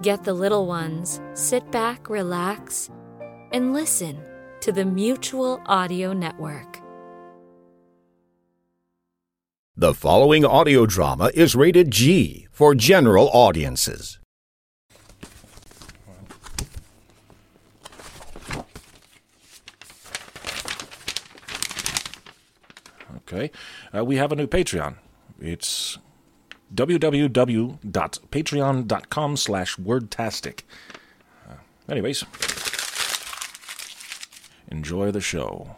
Get the little ones, sit back, relax, and listen to the Mutual Audio Network. The following audio drama is rated G for general audiences. Okay. Uh, we have a new Patreon. It's www.patreon.com slash wordtastic. Uh, anyways, enjoy the show.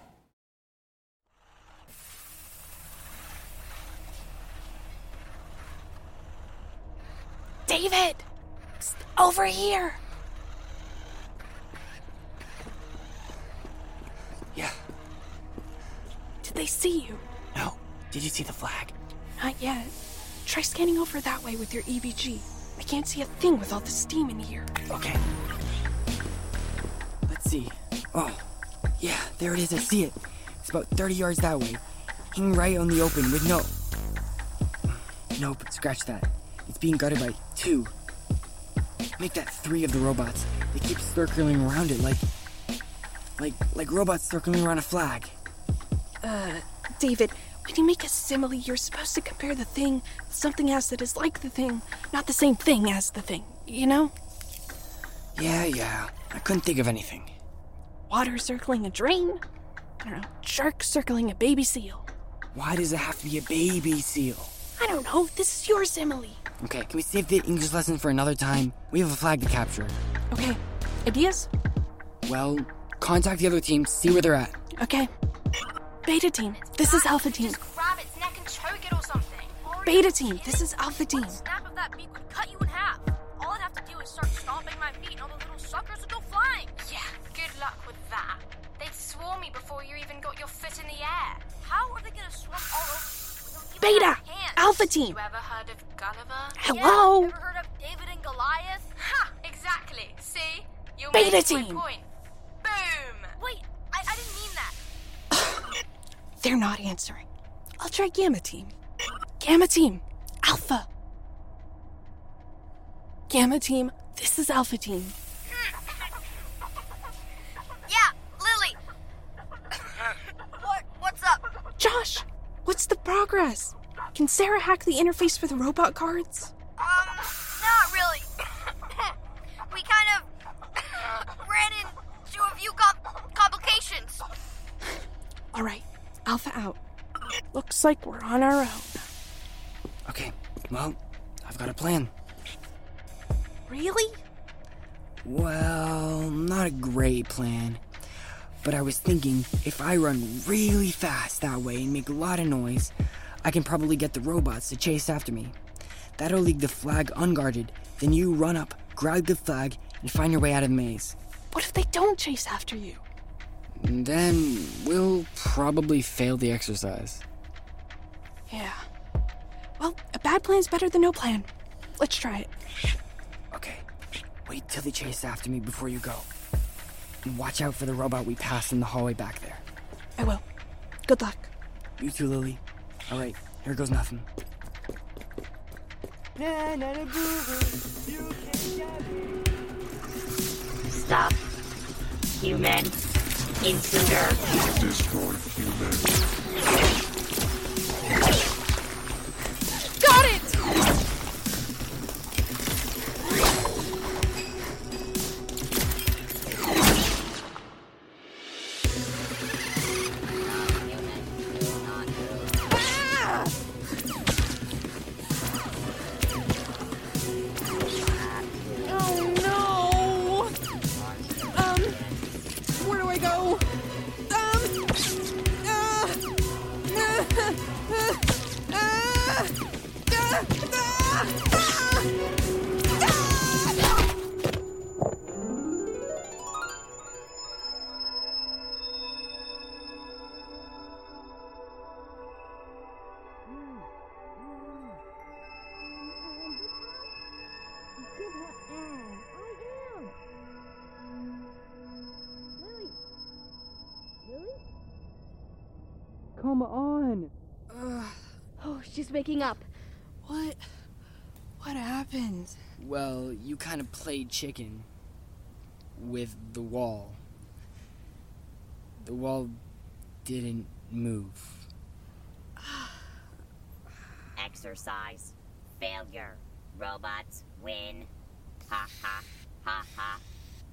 David! Over here! Yeah. Did they see you? No. Did you see the flag? Not yet. Try scanning over that way with your EVG. I can't see a thing with all the steam in here. Okay. Let's see. Oh, yeah, there it is. I see it. It's about 30 yards that way. Hanging right on the open with no. Nope, scratch that. It's being gutted by two. Make that three of the robots. They keep circling around it like. like like robots circling around a flag. Uh, David, when you make a simile, you're supposed to compare the thing with something else that is like the thing, not the same thing as the thing, you know? Yeah, yeah. I couldn't think of anything. Water circling a drain? I don't know, shark circling a baby seal. Why does it have to be a baby seal? I don't know, this is your simile. Okay, can we save the English lesson for another time? We have a flag to capture. Okay, ideas? Well, contact the other team, see where they're at. Okay. Beta team, this is Alpha team. Just grab its neck and choke it or something. Beta team, this is Alpha team. Snap of that beak would cut you in half. All I'd have to do is start stomping my feet and all the little suckers would go flying. Yeah, good luck with that. They'd swarm me before you even got your foot in the air. How are they gonna swarm all over you? when you don't even Beta! Alpha team! You ever heard of Gulliver? Hello? Yeah, ever heard of David and Goliath? Ha! Exactly. See? You're Beta team! point. Boom! Wait, I, I didn't mean that. They're not answering. I'll try Gamma team. Gamma team, Alpha. Gamma team, this is Alpha team. Yeah, Lily. what? What's up? Josh, what's the progress? Can Sarah hack the interface for the robot cards? Looks like we're on our own. Okay, well, I've got a plan. Really? Well, not a great plan. But I was thinking if I run really fast that way and make a lot of noise, I can probably get the robots to chase after me. That'll leave the flag unguarded. Then you run up, grab the flag, and find your way out of the maze. What if they don't chase after you? Then we'll probably fail the exercise. Yeah. Well, a bad plan's better than no plan. Let's try it. Okay, wait till they chase after me before you go. And watch out for the robot we passed in the hallway back there. I will. Good luck. You too, Lily. Alright, here goes nothing. Stop. Human. Intruder. Got Come on. Ugh. Oh, she's waking up. What? What happened? Well, you kind of played chicken with the wall. The wall didn't move. Exercise. Failure. Robots win. Ha ha ha ha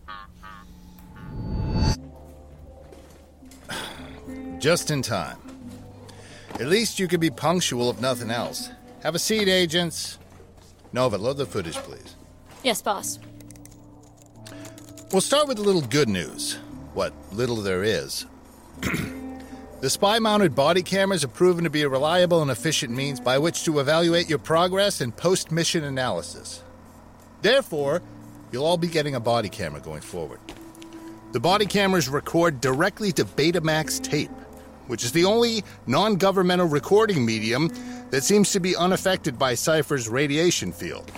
ha ha. Just in time. At least you could be punctual if nothing else. Have a seat, agents. Nova, load the footage, please. Yes, boss. We'll start with a little good news. What little there is. the spy mounted body cameras have proven to be a reliable and efficient means by which to evaluate your progress in post mission analysis. Therefore, you'll all be getting a body camera going forward. The body cameras record directly to Betamax tape, which is the only non governmental recording medium that seems to be unaffected by Cypher's radiation field.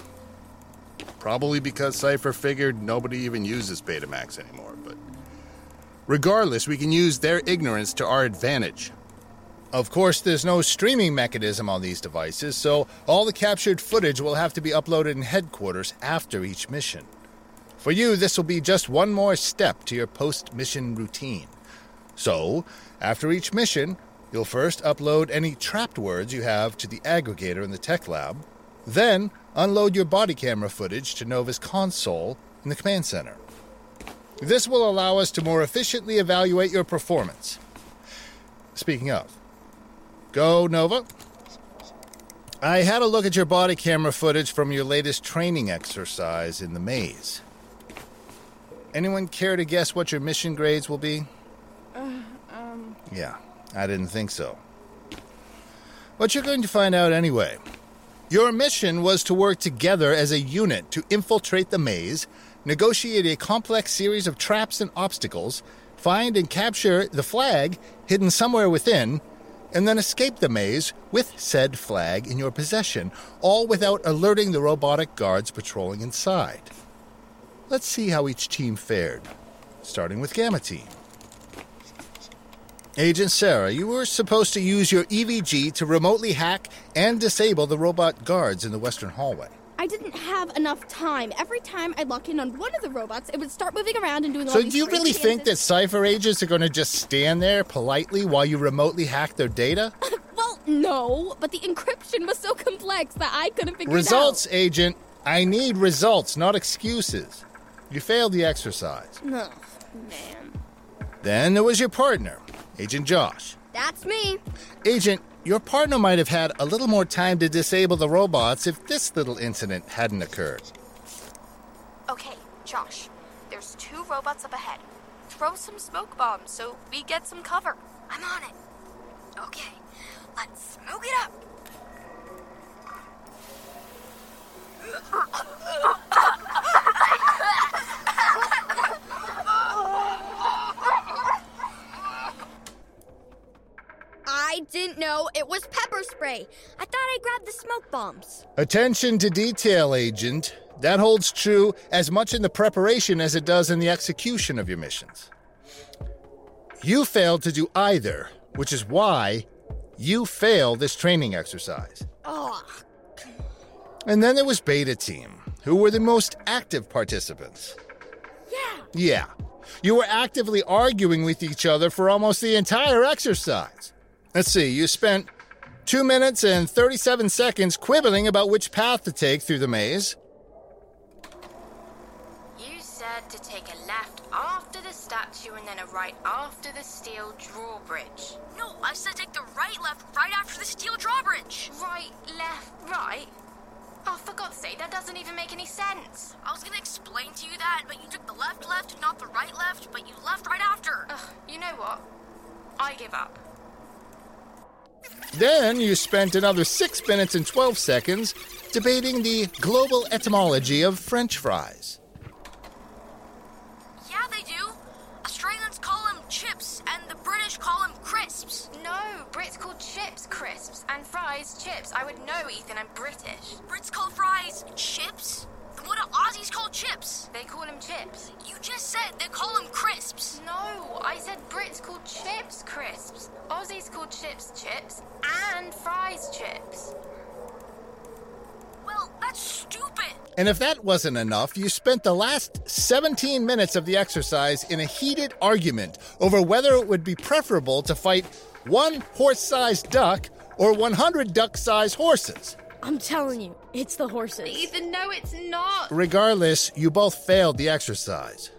Probably because Cypher figured nobody even uses Betamax anymore, but regardless, we can use their ignorance to our advantage. Of course, there's no streaming mechanism on these devices, so all the captured footage will have to be uploaded in headquarters after each mission. For you, this will be just one more step to your post mission routine. So, after each mission, you'll first upload any trapped words you have to the aggregator in the tech lab, then unload your body camera footage to Nova's console in the command center. This will allow us to more efficiently evaluate your performance. Speaking of, go Nova. I had a look at your body camera footage from your latest training exercise in the maze. Anyone care to guess what your mission grades will be? Uh, um. Yeah, I didn't think so. But you're going to find out anyway. Your mission was to work together as a unit to infiltrate the maze, negotiate a complex series of traps and obstacles, find and capture the flag hidden somewhere within, and then escape the maze with said flag in your possession, all without alerting the robotic guards patrolling inside. Let's see how each team fared, starting with Gamma Team. Agent Sarah, you were supposed to use your EVG to remotely hack and disable the robot guards in the western hallway. I didn't have enough time. Every time I'd lock in on one of the robots, it would start moving around and doing all So, do you really think that. Cypher agents are going to just stand there politely while you remotely hack their data? Well, no, but the encryption was so complex that I couldn't figure results, agent. I need results, not excuses. You failed the exercise. it out. No, man. Then there was your partner, Agent Josh. That's me. Agent, your partner might have had a little more time to disable the robots if this little incident hadn't occurred. Okay, Josh, there's two robots up ahead. Throw some smoke bombs so we get some cover. I'm on it. Okay, let's smoke it up. I didn't know it was pepper spray. I thought I grabbed the smoke bombs. Attention to detail, Agent. That holds true as much in the preparation as it does in the execution of your missions. You failed to do either, which is why you failed this training exercise. Oh, And then there was Beta Team, who were the most active participants. yeah. Yeah, you were actively arguing with each other for almost the entire exercise. Let's see, you spent two minutes and 37 seconds quibbling about which path to take through the maze. You said to take a left after the statue and then a right after the steel drawbridge. No, I said take the right left right after the steel drawbridge. Right, left, right? Oh, for God's sake, that doesn't even make any sense. I was gonna explain to you that, but you took the left left, not the right left, but you left right after. Ugh, you know what? I give up. Then you spent another 6 minutes and 12 seconds debating the global etymology of French fries. Yeah, they do. Australians call them chips, and the British call them crisps. No, Brits call chips crisps, and fries chips. I would know, Ethan. I'm British. Brits call fries chips? Then what do Aussies call chips? They call them chips. You just said they call them crisps. No, I said Brits call chips crisps. Aussies call chips chips and fries chips. Well, that's stupid. And if that wasn't enough, you spent the last 17 minutes of the exercise in a heated argument over whether it would be preferable to fight one horse sized duck or 100 duck sized horses. I'm telling you, it's the horses. Ethan, no, it's not. Regardless, you both failed the exercise.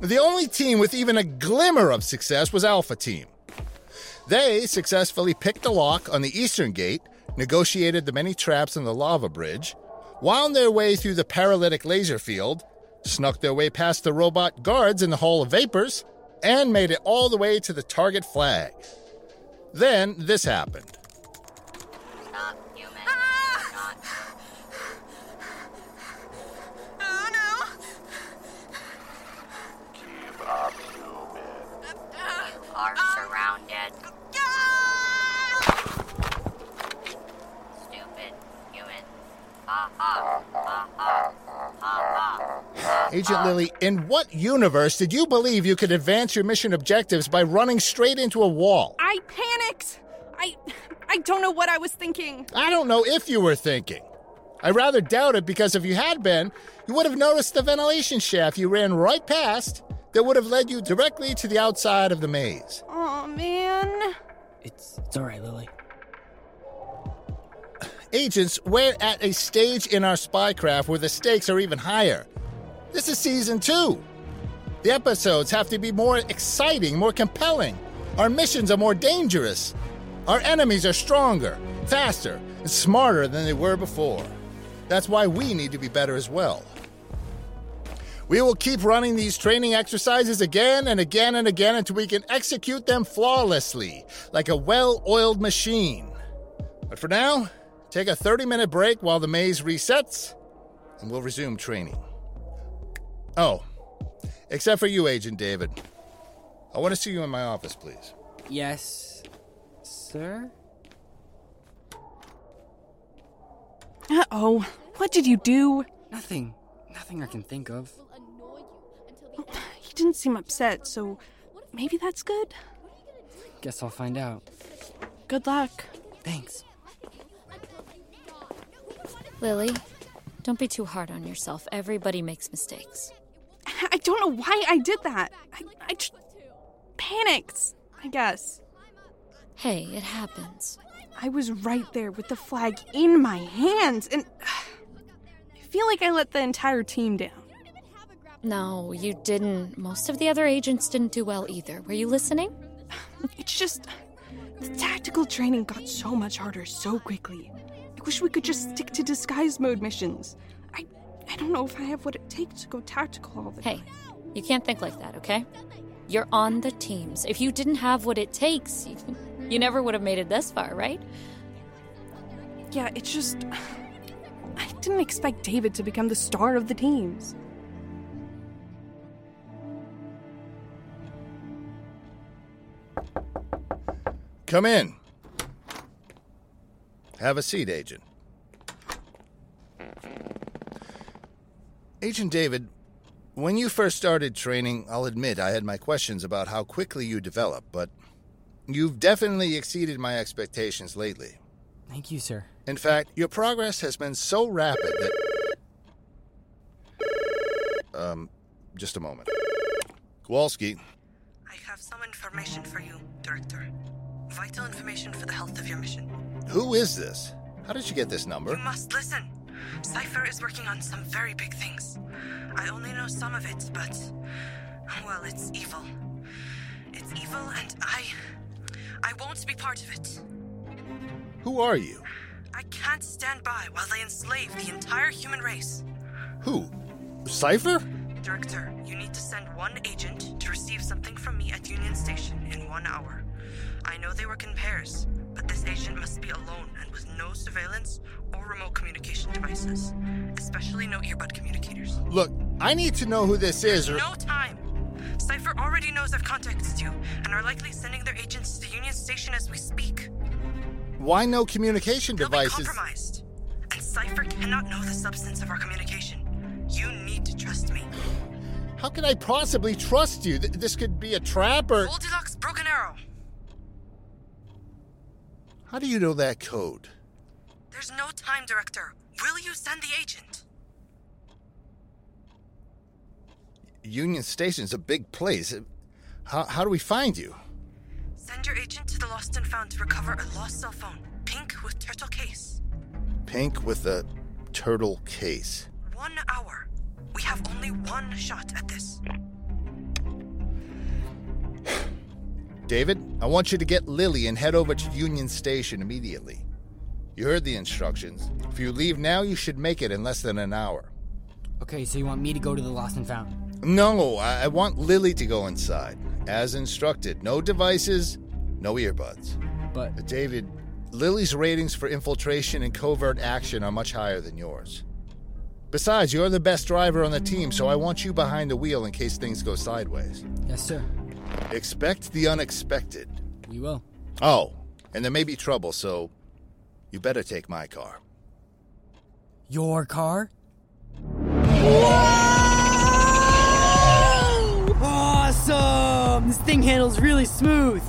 The only team with even a glimmer of success was Alpha Team. They successfully picked the lock on the eastern gate, negotiated the many traps on the lava bridge, wound their way through the paralytic laser field, snuck their way past the robot guards in the Hall of Vapors, and made it all the way to the target flag. Then this happened. Agent Lily, in what universe did you believe you could advance your mission objectives by running straight into a wall? I panicked! I. I don't know what I was thinking. I don't know if you were thinking. I rather doubt it because if you had been, you would have noticed the ventilation shaft you ran right past that would have led you directly to the outside of the maze. Oh man. It's it's all right, Lily. Agents, we're at a stage in our spycraft where the stakes are even higher. This is season two. The episodes have to be more exciting, more compelling. Our missions are more dangerous. Our enemies are stronger, faster, and smarter than they were before. That's why we need to be better as well. We will keep running these training exercises again and again and again until we can execute them flawlessly, like a well oiled machine. But for now, take a 30 minute break while the maze resets, and we'll resume training. Oh, except for you, Agent David. I want to see you in my office, please. Yes, sir. Uh oh. What did you do? Nothing. Nothing I can think of. He didn't seem upset, so maybe that's good. Guess I'll find out. Good luck. Thanks. Lily, don't be too hard on yourself. Everybody makes mistakes. I don't know why I did that. I, I just panicked, I guess. Hey, it happens. I was right there with the flag in my hands, and I feel like I let the entire team down. No, you didn't. Most of the other agents didn't do well either. Were you listening? It's just the tactical training got so much harder so quickly. I wish we could just stick to disguise mode missions. I I don't know if I have what it takes to go tactical all the Hey, time. Hey, you can't think like that, okay? You're on the teams. If you didn't have what it takes, you, you never would have made it this far, right? Yeah, it's just I didn't expect David to become the star of the teams. Come in. Have a seat, Agent. Agent David, when you first started training, I'll admit I had my questions about how quickly you develop, but you've definitely exceeded my expectations lately. Thank you, sir. In fact, your progress has been so rapid that. Um, just a moment. Kowalski, I have some information for you, Director. Vital information for the health of your mission. who is this? How did you get this number? You must listen. Cypher is working on some very big things. I only know some of it, but. Well, it's evil. It's evil, and I. I won't be part of it. Who are you? I can't stand by while they enslave the entire human race. Who? Cypher? Director, you need to send one agent to receive something from me at Union Station in one hour. I know they work in pairs, but this agent must be alone and with no surveillance or remote communication devices, especially no earbud communicators. Look, I need to know who this is, or. No time! Cypher already knows I've contacted you and are likely sending their agents to Union Station as we speak. Why no communication They'll be devices? compromised, and Cypher cannot know the substance of our communication. You need to trust me. How can I possibly trust you? Th- this could be a trap or. Goldilocks Broken Arrow. How do you know that code? There's no time, Director. Will you send the agent? Union Station's a big place. How, how do we find you? Send your agent to the Lost and Found to recover a lost cell phone. Pink with turtle case. Pink with a turtle case. One hour. We have only one shot at this. David, I want you to get Lily and head over to Union Station immediately. You heard the instructions. If you leave now, you should make it in less than an hour. Okay, so you want me to go to the Lost and Found? No, I, I want Lily to go inside. As instructed. No devices, no earbuds. But. David, Lily's ratings for infiltration and covert action are much higher than yours. Besides, you're the best driver on the team, so I want you behind the wheel in case things go sideways. Yes, sir. Expect the unexpected. We will. Oh, and there may be trouble, so you better take my car. Your car? Awesome! This thing handles really smooth.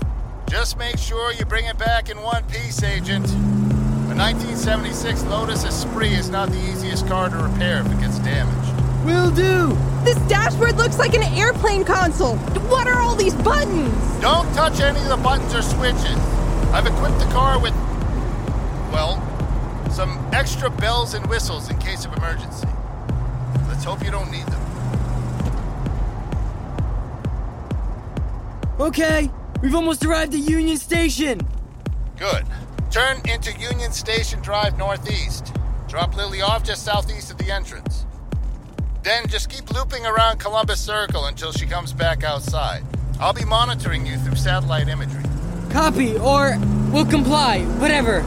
Just make sure you bring it back in one piece, Agent. A 1976 Lotus Esprit is not the easiest car to repair if it gets damaged. Will do! This dashboard looks like an airplane console. What are all these buttons? Don't touch any of the buttons or switches. I've equipped the car with, well, some extra bells and whistles in case of emergency. Let's hope you don't need them. Okay, we've almost arrived at Union Station. Good. Turn into Union Station Drive northeast. Drop Lily off just southeast of the entrance. Then just keep looping around Columbus Circle until she comes back outside. I'll be monitoring you through satellite imagery. Copy, or we'll comply, whatever.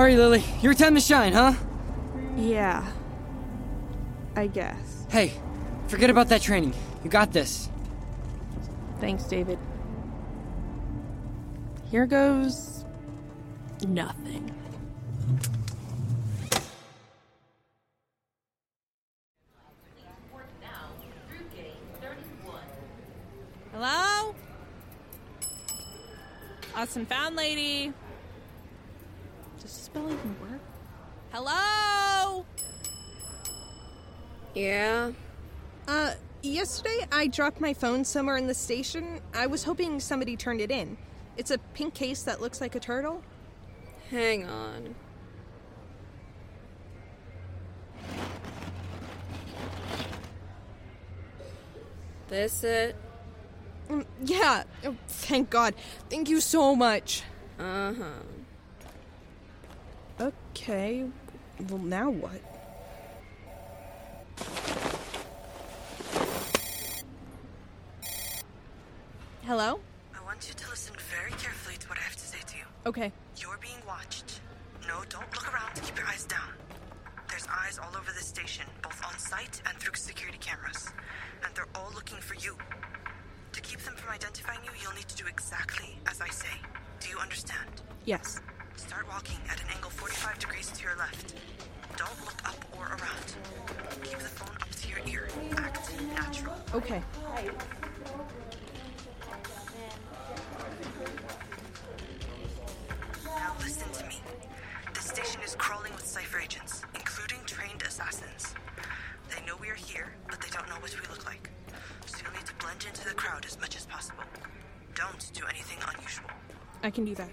Alright, Lily, your time to shine, huh? Yeah. I guess. Hey, forget about that training. You got this. Thanks, David. Here goes. nothing. Hello? Awesome found lady. Spell even work? Hello? Yeah? Uh, yesterday I dropped my phone somewhere in the station. I was hoping somebody turned it in. It's a pink case that looks like a turtle. Hang on. This it? Mm, yeah. Oh, thank God. Thank you so much. Uh huh. Okay. Well, now what? Hello? I want you to listen very carefully to what I have to say to you. Okay. You're being watched. No, don't look around. Keep your eyes down. There's eyes all over the station, both on site and through security cameras. And they're all looking for you. To keep them from identifying you, you'll need to do exactly as I say. Do you understand? Yes. Start walking at an angle 45 degrees to your left. Don't look up or around. Keep the phone up to your ear. Act natural. Okay. Now listen to me. This station is crawling with Cypher agents, including trained assassins. They know we are here, but they don't know what we look like. So you'll need to blend into the crowd as much as possible. Don't do anything unusual. I can do that.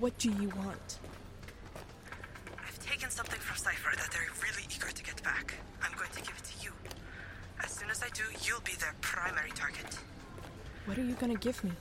What do you want? I've taken something from Cypher that they're really eager to get back. I'm going to give it to you. As soon as I do, you'll be their primary target. What are you gonna give me?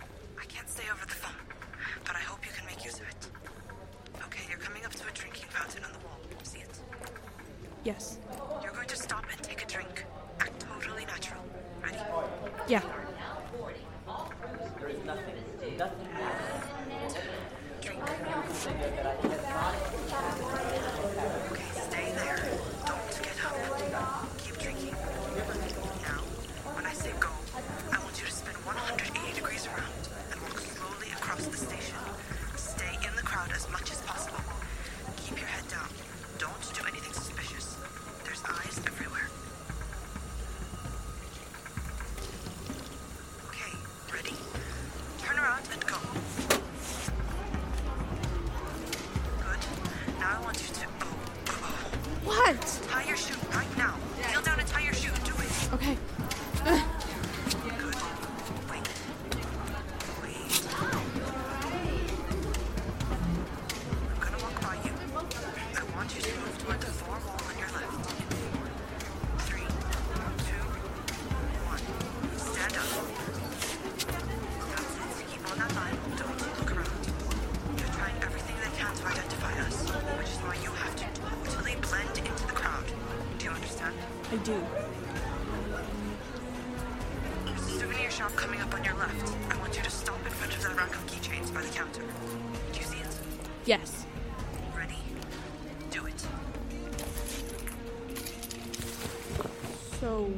So,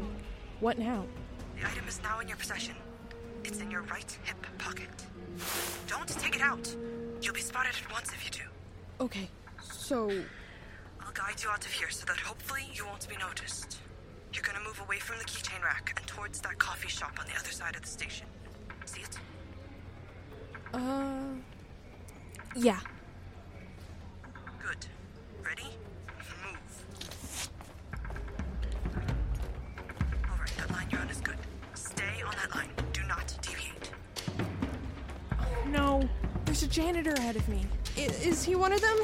what now? The item is now in your possession. It's in your right hip pocket. Don't take it out. You'll be spotted at once if you do. Okay. So, I'll guide you out of here so that hopefully you won't be noticed. You're gonna move away from the keychain rack and towards that coffee shop on the other side of the station. See it? uh. Yeah. Janitor ahead of me. I- is he one of them?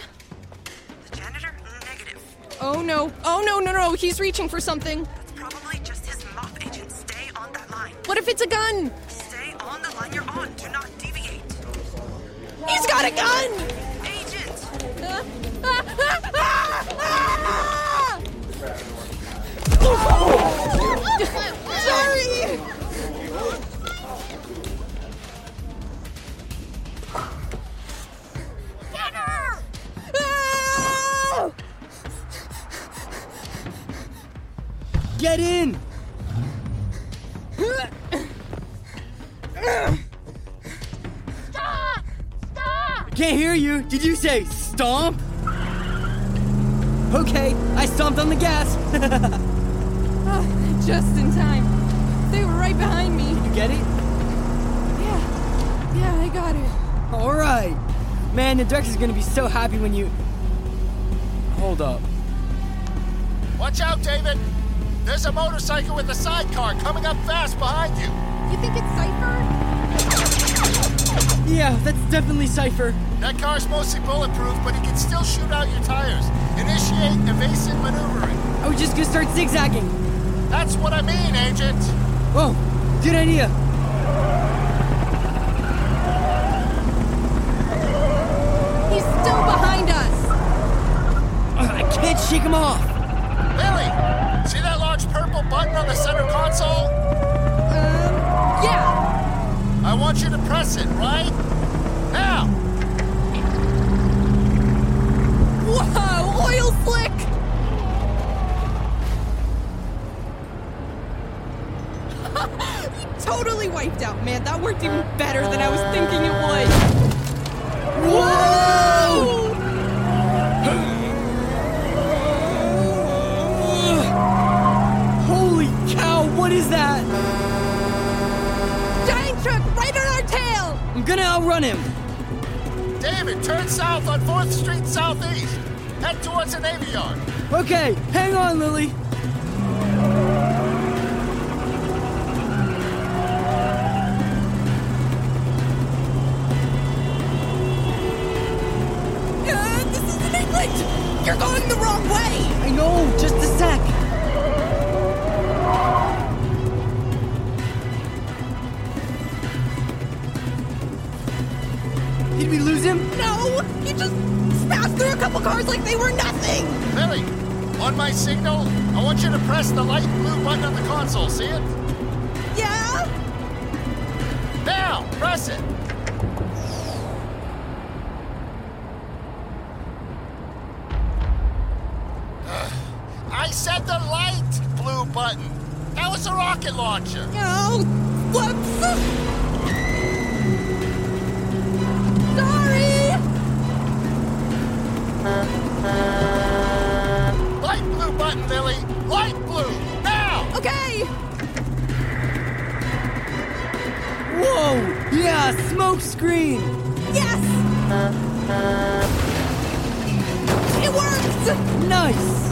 The janitor? Negative. Oh no. Oh no, no, no. He's reaching for something. It's probably just his mop agent. Stay on that line. What if it's a gun? Stay on the line you're on. Do not deviate. He's got a gun! Agent! Sorry! Stomp? Okay, I stomped on the gas. Ah, just in time. They were right behind me. you get it? Yeah. Yeah, I got it. All right. Man, the director's gonna be so happy when you. Hold up. Watch out, David! There's a motorcycle with a sidecar coming up fast behind you. You think it's Cypher? Yeah, that's definitely Cypher. That car's mostly bulletproof, but he can still shoot out your tires. Initiate evasive maneuvering. I was just gonna start zigzagging. That's what I mean, Agent. Oh, good idea. He's still behind us. Ugh, I can't shake him off. Lily, see that large purple button on the center console? Um, yeah. I want you to press it, right? Now! Whoa, oil slick! totally wiped out, man. That worked even better than I was thinking it would. Whoa! Holy cow, what is that? Giant truck right on our tail! I'm gonna outrun him. David, turn south on 4th Street Southeast. Head towards the Navy Yard. Okay, hang on, Lily. On my signal, I want you to press the light blue button on the console. See it? Yeah? Now, press it. Whoa! Yeah, smoke screen! Yes! It worked! Nice!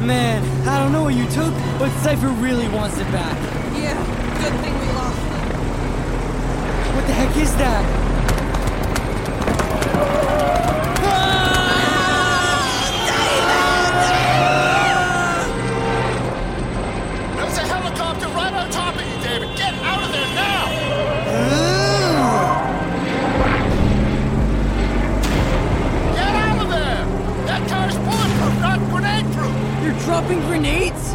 Man, I don't know what you took, but Cypher really wants it back. Yeah, good thing we lost it. What the heck is that? Dropping grenades?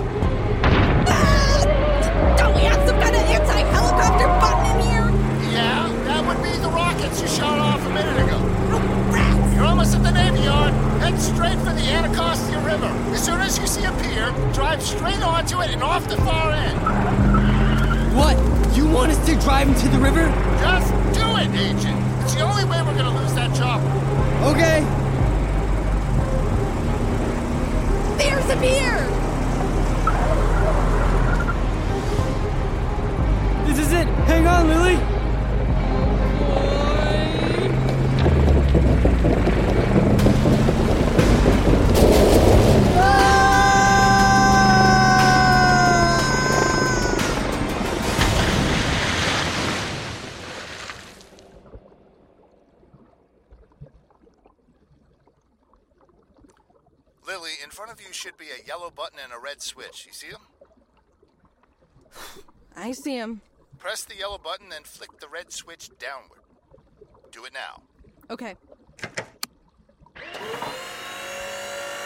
Ah! Don't we have some kind of anti-helicopter button in here? Yeah, that would be the rockets you shot off a minute ago. Oh, You're almost at the Navy Yard. Head straight for the Anacostia River. As soon as you see a pier, drive straight onto it and off the far end. What? You want us to drive into the river? Just do it, Agent. It's the only way we're gonna lose that chopper. Okay. Pier! This is it. Hang on. Lily, yellow button and a red switch. You see them? I see him. Press the yellow button and flick the red switch downward. Do it now. Okay.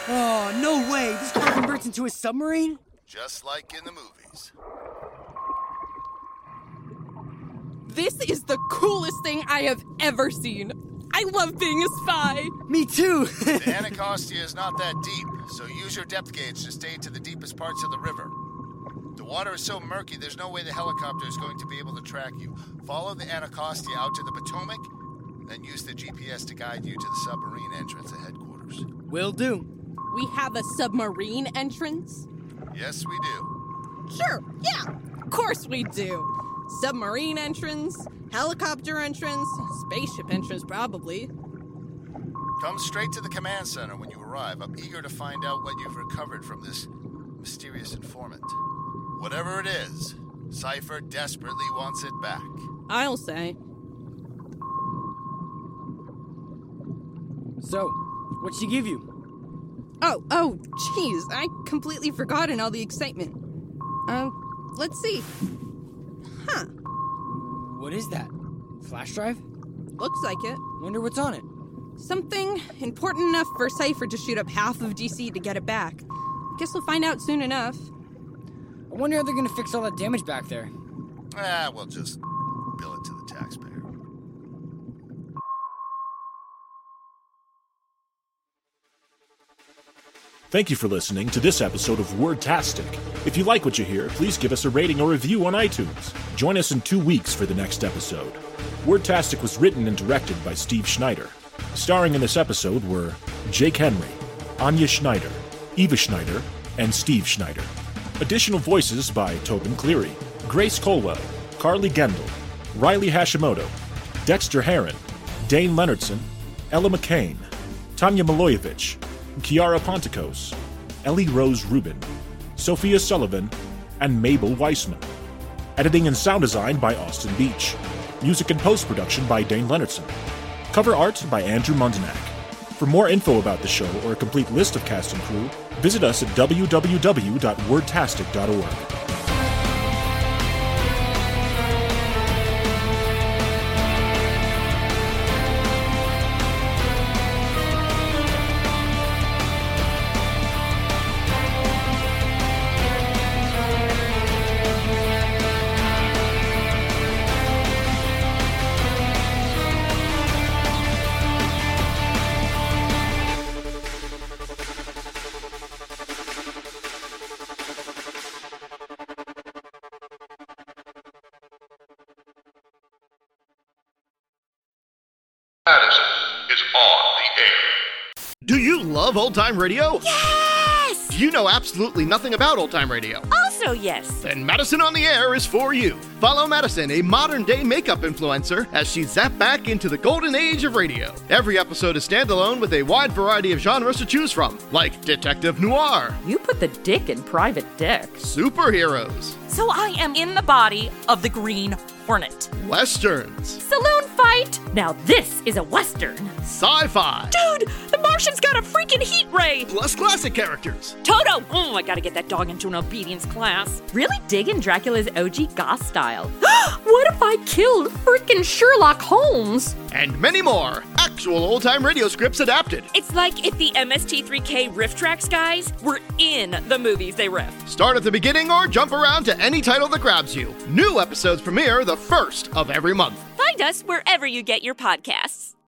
Oh, no way. This car converts into a submarine? Just like in the movies. This is the coolest thing I have ever seen. I love being a spy. Me too. the Anacostia is not that deep, so use your depth gauge to stay to the deepest parts of the river. The water is so murky, there's no way the helicopter is going to be able to track you. Follow the Anacostia out to the Potomac, then use the GPS to guide you to the submarine entrance at headquarters. Will do. We have a submarine entrance? Yes, we do. Sure, yeah. Of course we do. Submarine entrance, helicopter entrance, spaceship entrance, probably. Come straight to the command center when you arrive. I'm eager to find out what you've recovered from this mysterious informant. Whatever it is, Cypher desperately wants it back. I'll say. So, what'd she give you? Oh, oh, jeez, I completely forgotten all the excitement. Um, let's see. Huh, What is that? Flash drive? looks like it. Wonder what's on it. Something important enough for Cypher to shoot up half of DC to get it back. Guess we'll find out soon enough. I wonder how they're gonna fix all that damage back there. Ah, we'll just Thank you for listening to this episode of Wordtastic. If you like what you hear, please give us a rating or review on iTunes. Join us in two weeks for the next episode. Wordtastic was written and directed by Steve Schneider. Starring in this episode were Jake Henry, Anya Schneider, Eva Schneider, and Steve Schneider. Additional voices by Tobin Cleary, Grace Colwell, Carly Gendel, Riley Hashimoto, Dexter Heron, Dane Leonardson, Ella McCain, Tanya Milojevic, Kiara Ponticos, Ellie Rose Rubin, Sophia Sullivan, and Mabel Weissman. Editing and sound design by Austin Beach. Music and post production by Dane Leonardson. Cover art by Andrew Mundenak. For more info about the show or a complete list of cast and crew, visit us at www.wordtastic.org. on the air. Do you love old time radio? Yes! Do you know absolutely nothing about old time radio? Also, yes. Then Madison on the Air is for you. Follow Madison, a modern day makeup influencer, as she zaps back into the golden age of radio. Every episode is standalone with a wide variety of genres to choose from, like detective noir, You put the dick in private dick. superheroes, So I am in the body of the Green Hornet. westerns, Saloon fight! Now this is a western. sci fi, Dude, the Martian's got a freaking heat ray! plus classic characters. Toto! Oh, I gotta get that dog into an obedience class. Really digging Dracula's OG goth style. what if I killed freaking Sherlock Holmes? And many more actual old time radio scripts adapted. It's like if the MST3K RiffTrax guys were in the movies they riff. Start at the beginning or jump around to any title that grabs you. New episodes premiere the first of every month. Find us wherever you get your podcasts.